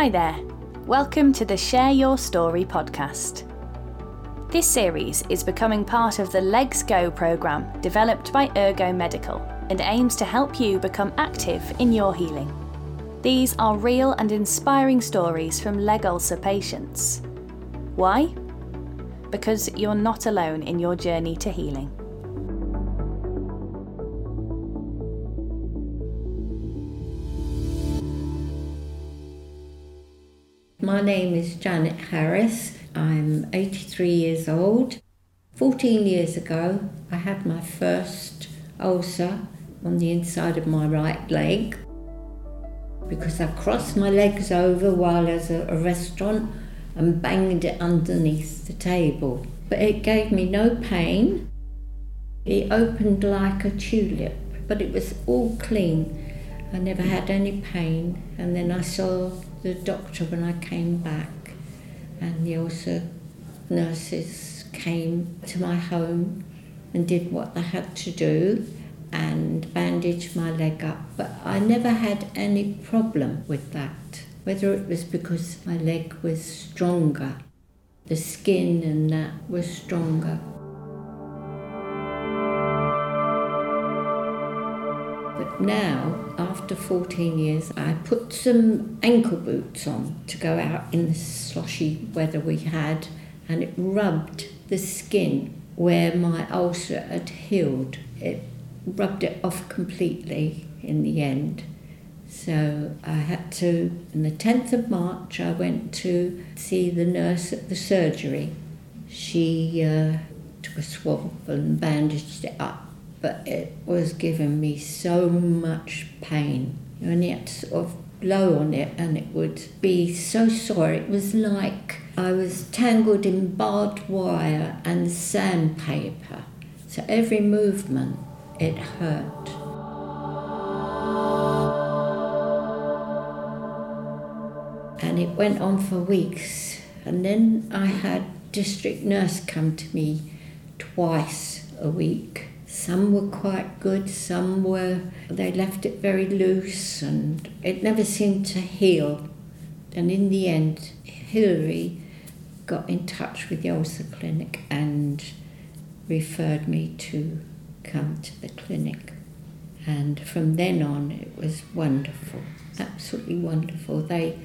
Hi there. Welcome to the Share Your Story podcast. This series is becoming part of the Legs Go programme developed by URGO Medical and aims to help you become active in your healing. These are real and inspiring stories from leg ulcer patients. Why? Because you're not alone in your journey to healing. My name is Janet Harris. I'm 83 years old. 14 years ago, I had my first ulcer on the inside of my right leg because I crossed my legs over while I was at a restaurant and banged it underneath the table. But it gave me no pain. It opened like a tulip, but it was all clean. I never had any pain. And then I saw the doctor when I came back, and the also nurses came to my home and did what they had to do and bandaged my leg up. But I never had any problem with that, whether it was because my leg was stronger, the skin and that was stronger. Now, after 14 years, I put some ankle boots on to go out in the sloshy weather we had, and it rubbed the skin where my ulcer had healed. It rubbed it off completely in the end. So I had to, on the 10th of March, I went to see the nurse at the surgery. She uh, took a swab and bandaged it up but it was giving me so much pain. And you had to sort of blow on it and it would be so sore. It was like I was tangled in barbed wire and sandpaper. So every movement, it hurt. And it went on for weeks. And then I had district nurse come to me twice a week some were quite good, some were, they left it very loose and it never seemed to heal. And in the end, Hilary got in touch with the ulcer clinic and referred me to come to the clinic. And from then on, it was wonderful, absolutely wonderful. They,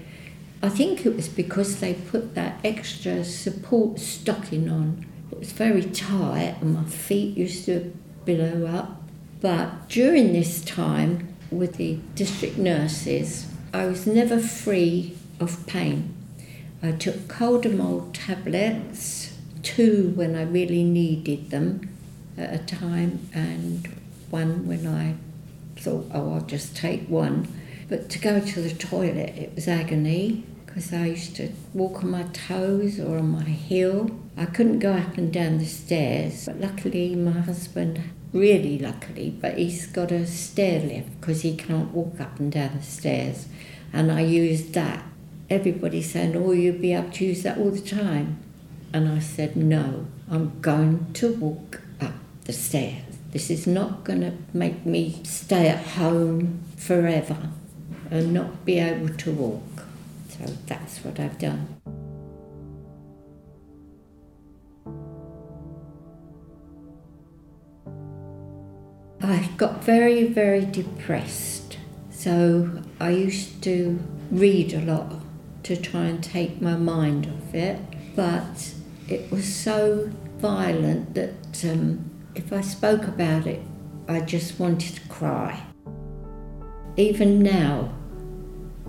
I think it was because they put that extra support stocking on. It was very tight, and my feet used to below up. But during this time with the district nurses, I was never free of pain. I took Caldimol tablets, two when I really needed them at a time, and one when I thought, oh, I'll just take one. But to go to the toilet, it was agony because I used to walk on my toes or on my heel. I couldn't go up and down the stairs, but luckily my husband really luckily, but he's got a stair lift because he can't walk up and down the stairs. And I used that. Everybody saying, Oh, you'll be able to use that all the time. And I said, No, I'm going to walk up the stairs. This is not going to make me stay at home forever and not be able to walk. So that's what I've done. I got very, very depressed. So I used to read a lot to try and take my mind off it. But it was so violent that um, if I spoke about it, I just wanted to cry. Even now,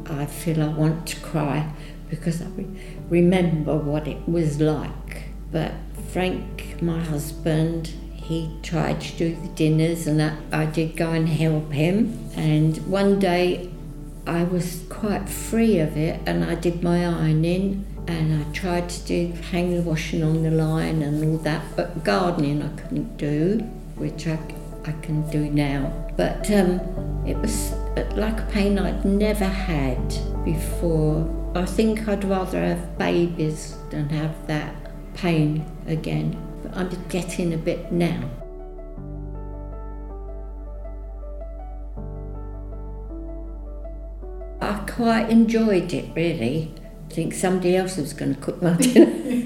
I feel I want to cry because I re- remember what it was like. But Frank, my husband, he tried to do the dinners and I, did go and help him. And one day I was quite free of it and I did my ironing and I tried to do hang the washing on the line and all that, but gardening I couldn't do, which I, I can do now. But um, it was like a pain I'd never had before. I think I'd rather have babies than have that pain again. I'm getting a bit now. I quite enjoyed it really. I think somebody else was going to cook my dinner.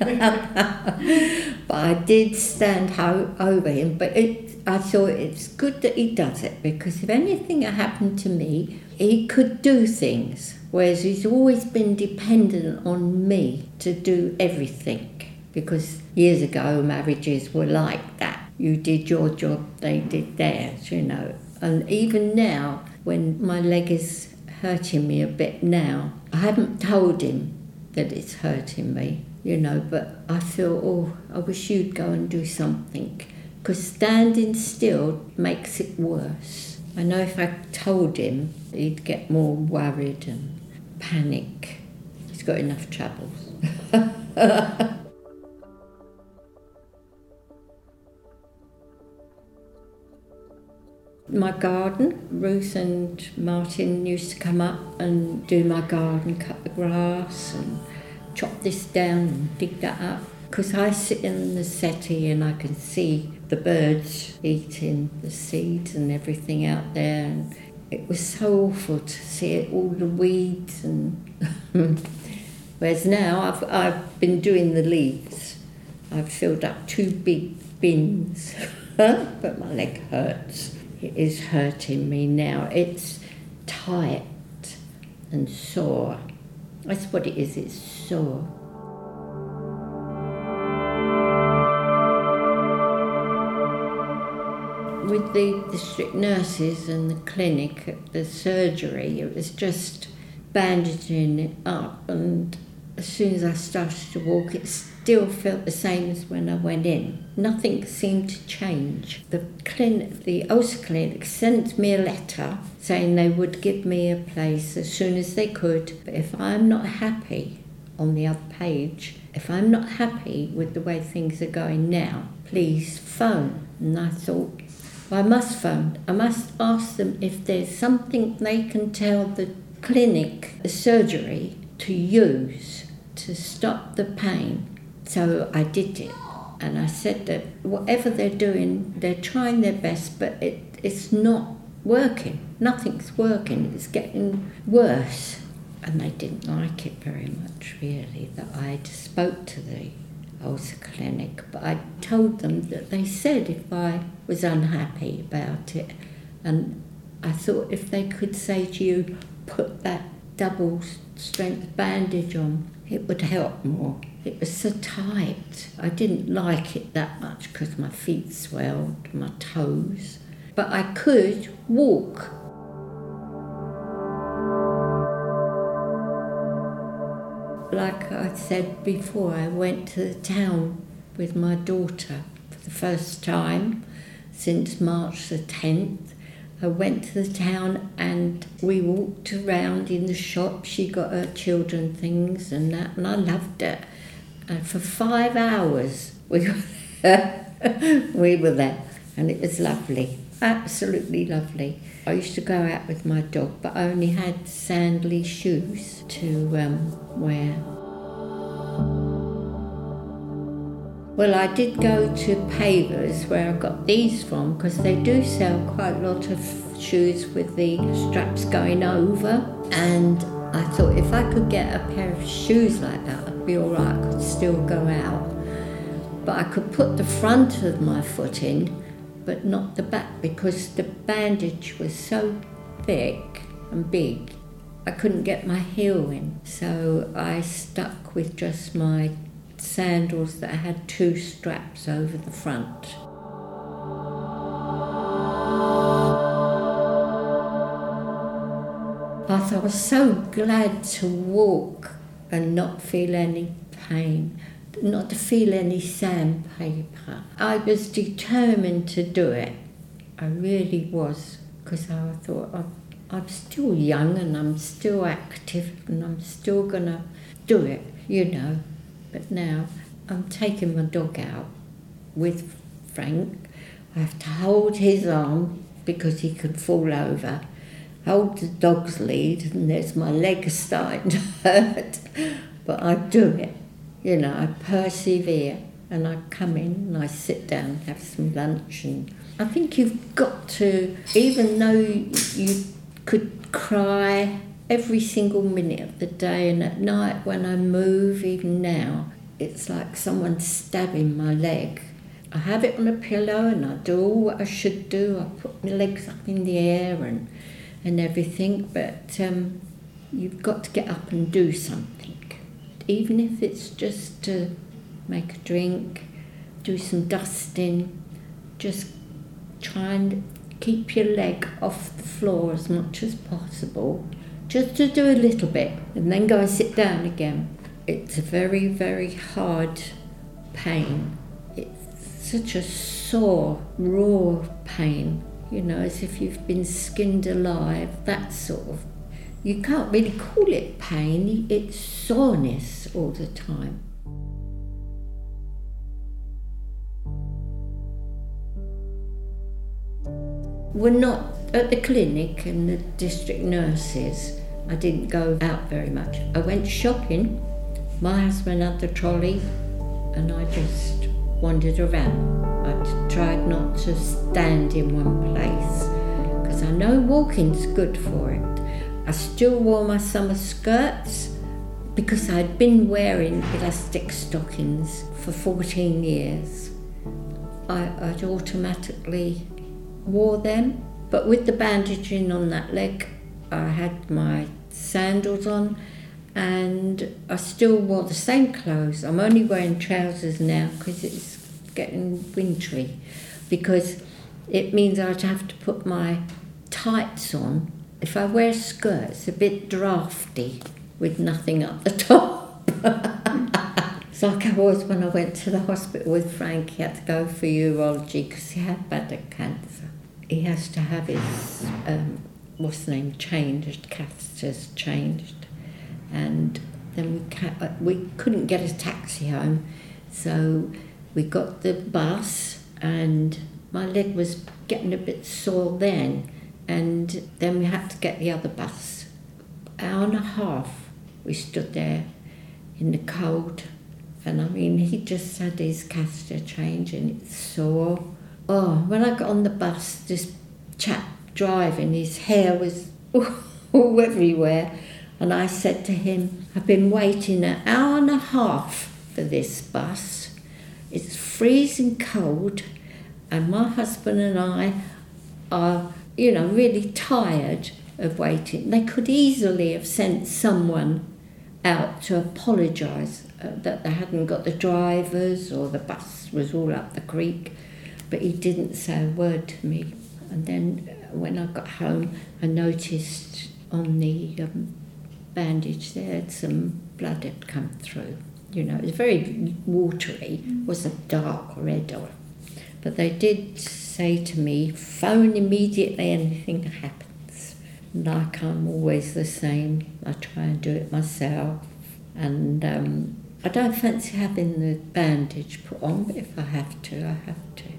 but I did stand ho- over him. But it, I thought it's good that he does it because if anything had happened to me, he could do things. Whereas he's always been dependent on me to do everything. Because years ago, marriages were like that. You did your job, they did theirs, you know. And even now, when my leg is hurting me a bit now, I haven't told him that it's hurting me, you know, but I feel, oh, I wish you'd go and do something. Because standing still makes it worse. I know if I told him, he'd get more worried and panic. He's got enough troubles. my garden. Ruth and Martin used to come up and do my garden, cut the grass and chop this down and dig that up. Because I sit in the settee and I can see the birds eating the seeds and everything out there. And it was so awful to see it, all the weeds and. Whereas now I've, I've been doing the leaves. I've filled up two big bins, but my leg hurts it is hurting me now. It's tight and sore. That's what it is, it's sore. With the district nurses and the clinic, at the surgery, it was just bandaging it up and as soon as I started to walk, it still felt the same as when I went in. Nothing seemed to change. The clinic, the ulcer clinic sent me a letter saying they would give me a place as soon as they could. But if I'm not happy on the other page, if I'm not happy with the way things are going now, please phone. And I thought, well, I must phone. I must ask them if there's something they can tell the clinic, the surgery, to use to stop the pain. So I did it. And I said that whatever they're doing, they're trying their best, but it, it's not working. Nothing's working. It's getting worse. And they didn't like it very much, really, that I spoke to the ulcer clinic. But I told them that they said if I was unhappy about it, and I thought if they could say to you, put that double strength bandage on, it would help more. It was so tight. I didn't like it that much because my feet swelled, my toes. But I could walk. Like I said before, I went to the town with my daughter for the first time since March the 10th I went to the town and we walked around in the shop. She got her children things and that, and I loved it. And for five hours we were there. we were there, and it was lovely, absolutely lovely. I used to go out with my dog, but I only had sandy shoes to um, wear. Well, I did go to Pavers where I got these from because they do sell quite a lot of shoes with the straps going over. And I thought if I could get a pair of shoes like that, I'd be all right. I could still go out. But I could put the front of my foot in, but not the back because the bandage was so thick and big. I couldn't get my heel in. So I stuck with just my sandals that had two straps over the front. But I was so glad to walk and not feel any pain, not to feel any sandpaper. I was determined to do it. I really was, because I thought I'm, I'm still young and I'm still active and I'm still to do it, you know. But now I'm taking my dog out with Frank. I have to hold his arm because he could fall over. Hold the dog's lead, and there's my leg starting to hurt. But I do it. You know, I persevere and I come in and I sit down, have some lunch, and I think you've got to, even though you could cry every single minute of the day and at night when I move, even now, it's like someone stabbing my leg. I have it on a pillow and I do all what I should do. I put my legs up in the air and, and everything, but um, you've got to get up and do something. Even if it's just to make a drink, do some dusting, just try and keep your leg off the floor as much as possible just to do a little bit and then go and sit down again. It's a very, very hard pain. It's such a sore, raw pain, you know, as if you've been skinned alive, that sort of. You can't really call it pain, it's soreness all the time. We're not at the clinic and the district nurses I didn't go out very much. I went shopping. My husband had the trolley, and I just wandered around. I tried not to stand in one place because I know walking's good for it. I still wore my summer skirts because I'd been wearing elastic stockings for 14 years. I, I'd automatically wore them, but with the bandaging on that leg, I had my sandals on, and I still wore the same clothes. I'm only wearing trousers now because it's getting wintry, because it means I'd have to put my tights on. If I wear skirts, it's a bit drafty with nothing up the top. it's like I was when I went to the hospital with Frank. He had to go for urology because he had bladder cancer. He has to have his um, what's the name changed, catheters changed, and then we ca- uh, we couldn't get a taxi home, so we got the bus, and my leg was getting a bit sore then, and then we had to get the other bus. Hour and a half we stood there in the cold, and I mean he just had his catheter change and it's sore. Oh, when I got on the bus, this chap driving, his hair was all everywhere. And I said to him, I've been waiting an hour and a half for this bus. It's freezing cold, and my husband and I are, you know, really tired of waiting. They could easily have sent someone out to apologise uh, that they hadn't got the drivers or the bus was all up the creek, but he didn't say a word to me. And then when I got home, I noticed on the um, bandage there some blood had come through. You know, it was very watery, it wasn't dark red or. But they did say to me, phone immediately anything happens. Like I'm always the same, I try and do it myself. And um, I don't fancy having the bandage put on, but if I have to, I have to.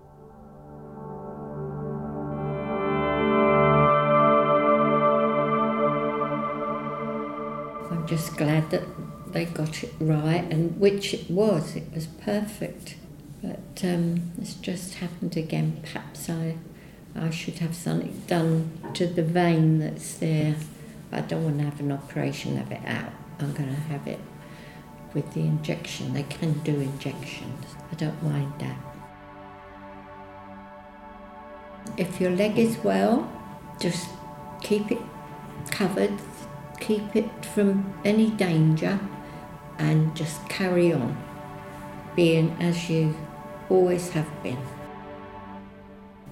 Just glad that they got it right, and which it was. It was perfect. But um, it's just happened again. Perhaps I, I should have something done to the vein that's there. I don't want to have an operation of it out. I'm going to have it with the injection. They can do injections. I don't mind that. If your leg is well, just keep it covered keep it from any danger and just carry on being as you always have been.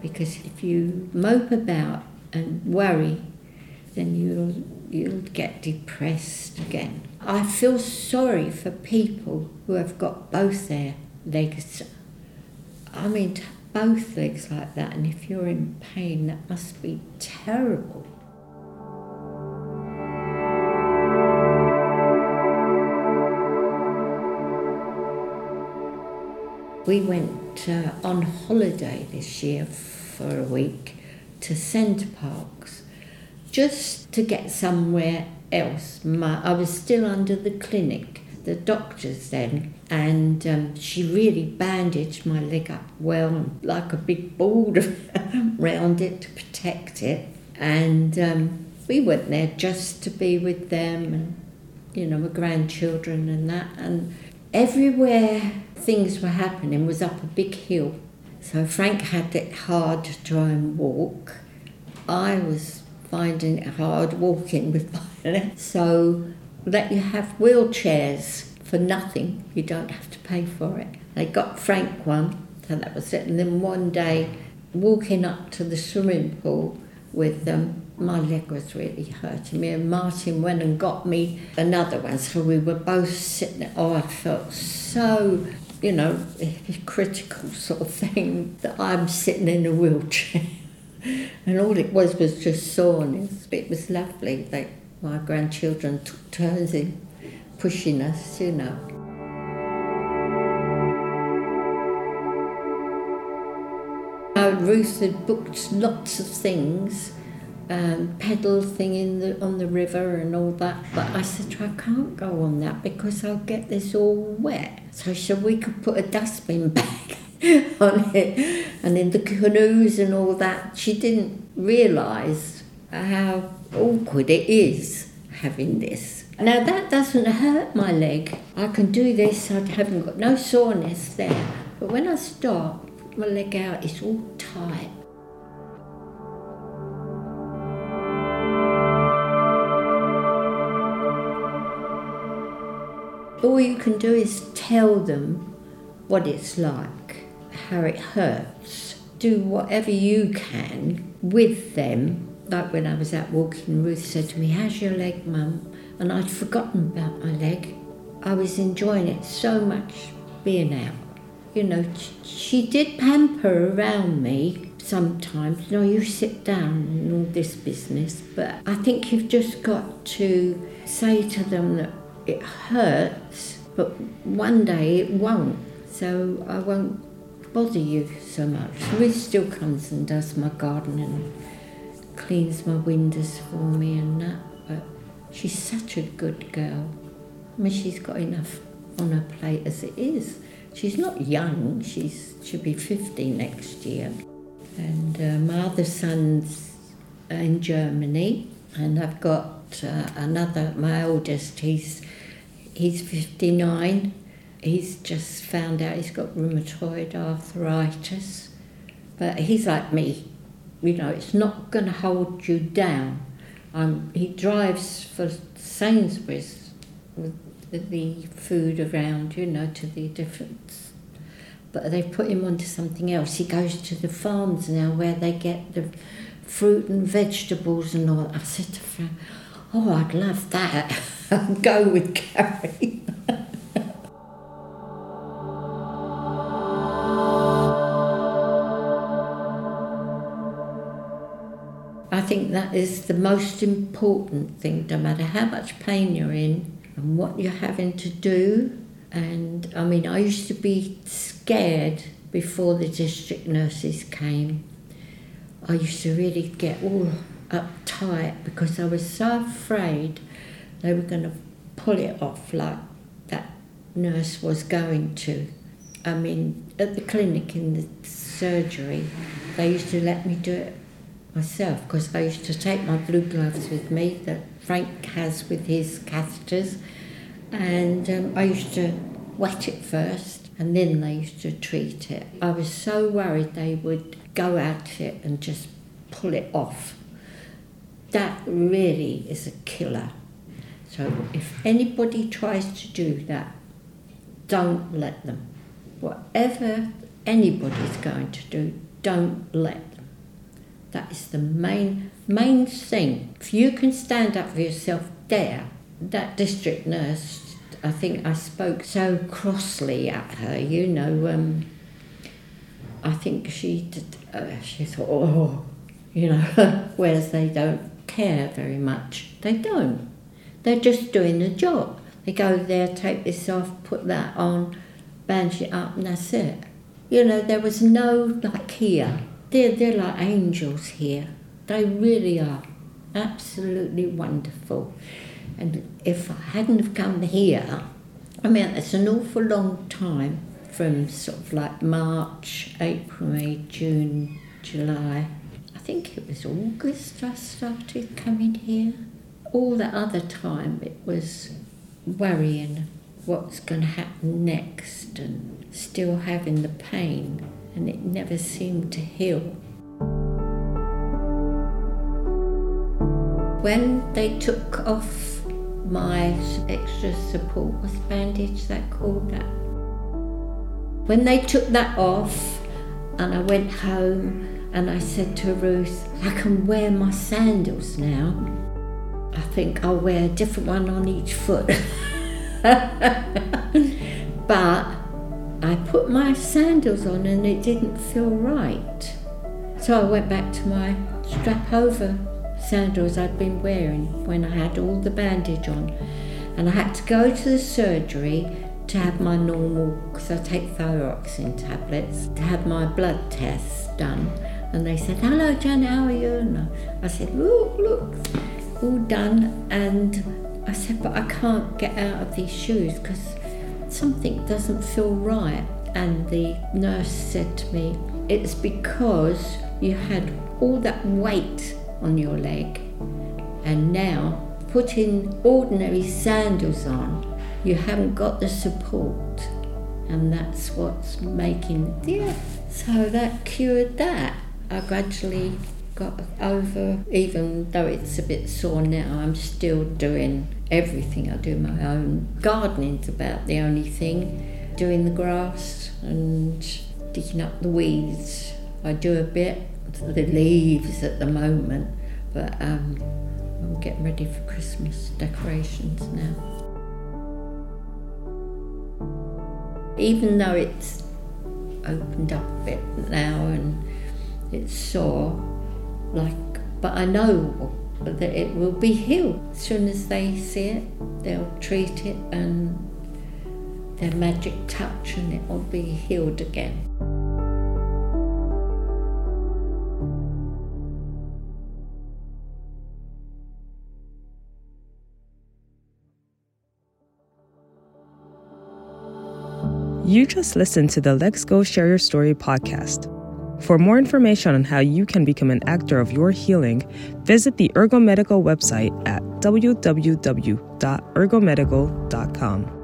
Because if you mope about and worry, then you'll you'll get depressed again. I feel sorry for people who have got both their legs. I mean, both legs like that, and if you're in pain, that must be terrible. We went uh, on holiday this year for a week to Center Parcs just to get somewhere else. My, I was still under the clinic, the doctors then, and um, she really bandaged my leg up well, like a big board around it to protect it. And um, we went there just to be with them and, you know, my grandchildren and that. And everywhere things were happening was up a big hill. So Frank had it hard to try and walk. I was finding it hard walking with my. So that you have wheelchairs for nothing. You don't have to pay for it. They got Frank one, so that was it. And then one day, walking up to the swimming pool with them, my leg was really hurting me. And Martin went and got me another one. So we were both sitting. Oh, I felt so, you know, critical sort of thing that I'm sitting in a wheelchair. and all it was was just soreness. But It was lovely. Like my grandchildren took turns in pushing us, you know. Uh, Ruth had booked lots of things, um, pedal thing in the on the river and all that. But I said I can't go on that because I'll get this all wet. So she said we could put a dustbin bag on it, and in the canoes and all that. She didn't realise how awkward it is having this. Now that doesn't hurt my leg. I can do this. I haven't got no soreness there. But when I stop, my leg out, it's all tight. All you can do is tell them what it's like, how it hurts. Do whatever you can with them. Like when I was out walking, Ruth said to me, How's your leg, Mum? And I'd forgotten about my leg. I was enjoying it so much being out you know, she did pamper around me sometimes. You know, you sit down and all this business, but I think you've just got to say to them that it hurts, but one day it won't. So I won't bother you so much. Ruth still comes and does my garden and cleans my windows for me and that, but she's such a good girl. I mean, she's got enough on her plate as it is. She's not young, she's, she'll be 50 next year. And uh, my other son's in Germany, and I've got uh, another, my oldest, he's, he's 59. He's just found out he's got rheumatoid arthritis. But he's like me, you know, it's not going to hold you down. Um, he drives for Sainsbury's with the food around, you know, to the different. But they've put him onto something else. He goes to the farms now where they get the fruit and vegetables and all. I said to Frank, "Oh, I'd love that. Go with Gary." I think that is the most important thing, no matter how much pain you're in, and what you're having to do. And I mean, I used to be scared before the district nurses came. I used to really get all uptight because I was so afraid they were going to pull it off like that nurse was going to. I mean, at the clinic in the surgery, they used to let me do it myself because I used to take my blue gloves with me that Frank has with his catheters, and um, I used to wet it first, and then they used to treat it. I was so worried they would go at it and just pull it off. That really is a killer. So if anybody tries to do that, don't let them. Whatever anybody's going to do, don't let them. that is the main main thing. If you can stand up for yourself there, that district nurse, I think I spoke so crossly at her. You know, um, I think she did, uh, she thought, oh, you know, whereas they don't care very much. They don't. They're just doing the job. They go there, take this off, put that on, bandage it up, and that's it. You know, there was no like here they're, they're like angels here. They really are. Absolutely wonderful. And if I hadn't have come here, I mean, it's an awful long time from sort of like March, April, May, June, July. I think it was August I started coming here. All the other time it was worrying what's going to happen next and still having the pain, and it never seemed to heal. When they took off my extra support, was bandage that called that? When they took that off, and I went home and I said to Ruth, I can wear my sandals now. I think I'll wear a different one on each foot. but I put my sandals on and it didn't feel right. So I went back to my strap over sandals I'd been wearing when I had all the bandage on. And I had to go to the surgery to have my normal, because I take thyroxine tablets, to have my blood tests done. And they said, Hello, Jan, how are you? And I said, Look, look, all done. And I said, But I can't get out of these shoes because something doesn't feel right. And the nurse said to me, It's because you had all that weight on your leg, and now putting ordinary sandals on you haven't got the support, and that's what's making yeah. So that cured that. I gradually got over, even though it's a bit sore now. I'm still doing everything. I do my own gardening's about the only thing. Doing the grass and digging up the weeds. I do a bit. The leaves at the moment, but um, I'm getting ready for Christmas decorations now. even though it's opened up a bit now and it's sore, like, but I know that it will be healed. As soon as they see it, they'll treat it and their magic touch and it will be healed again. You just listened to the Legs Go Share Your Story podcast. For more information on how you can become an actor of your healing, visit the URGO Medical website at www.urgomedical.com.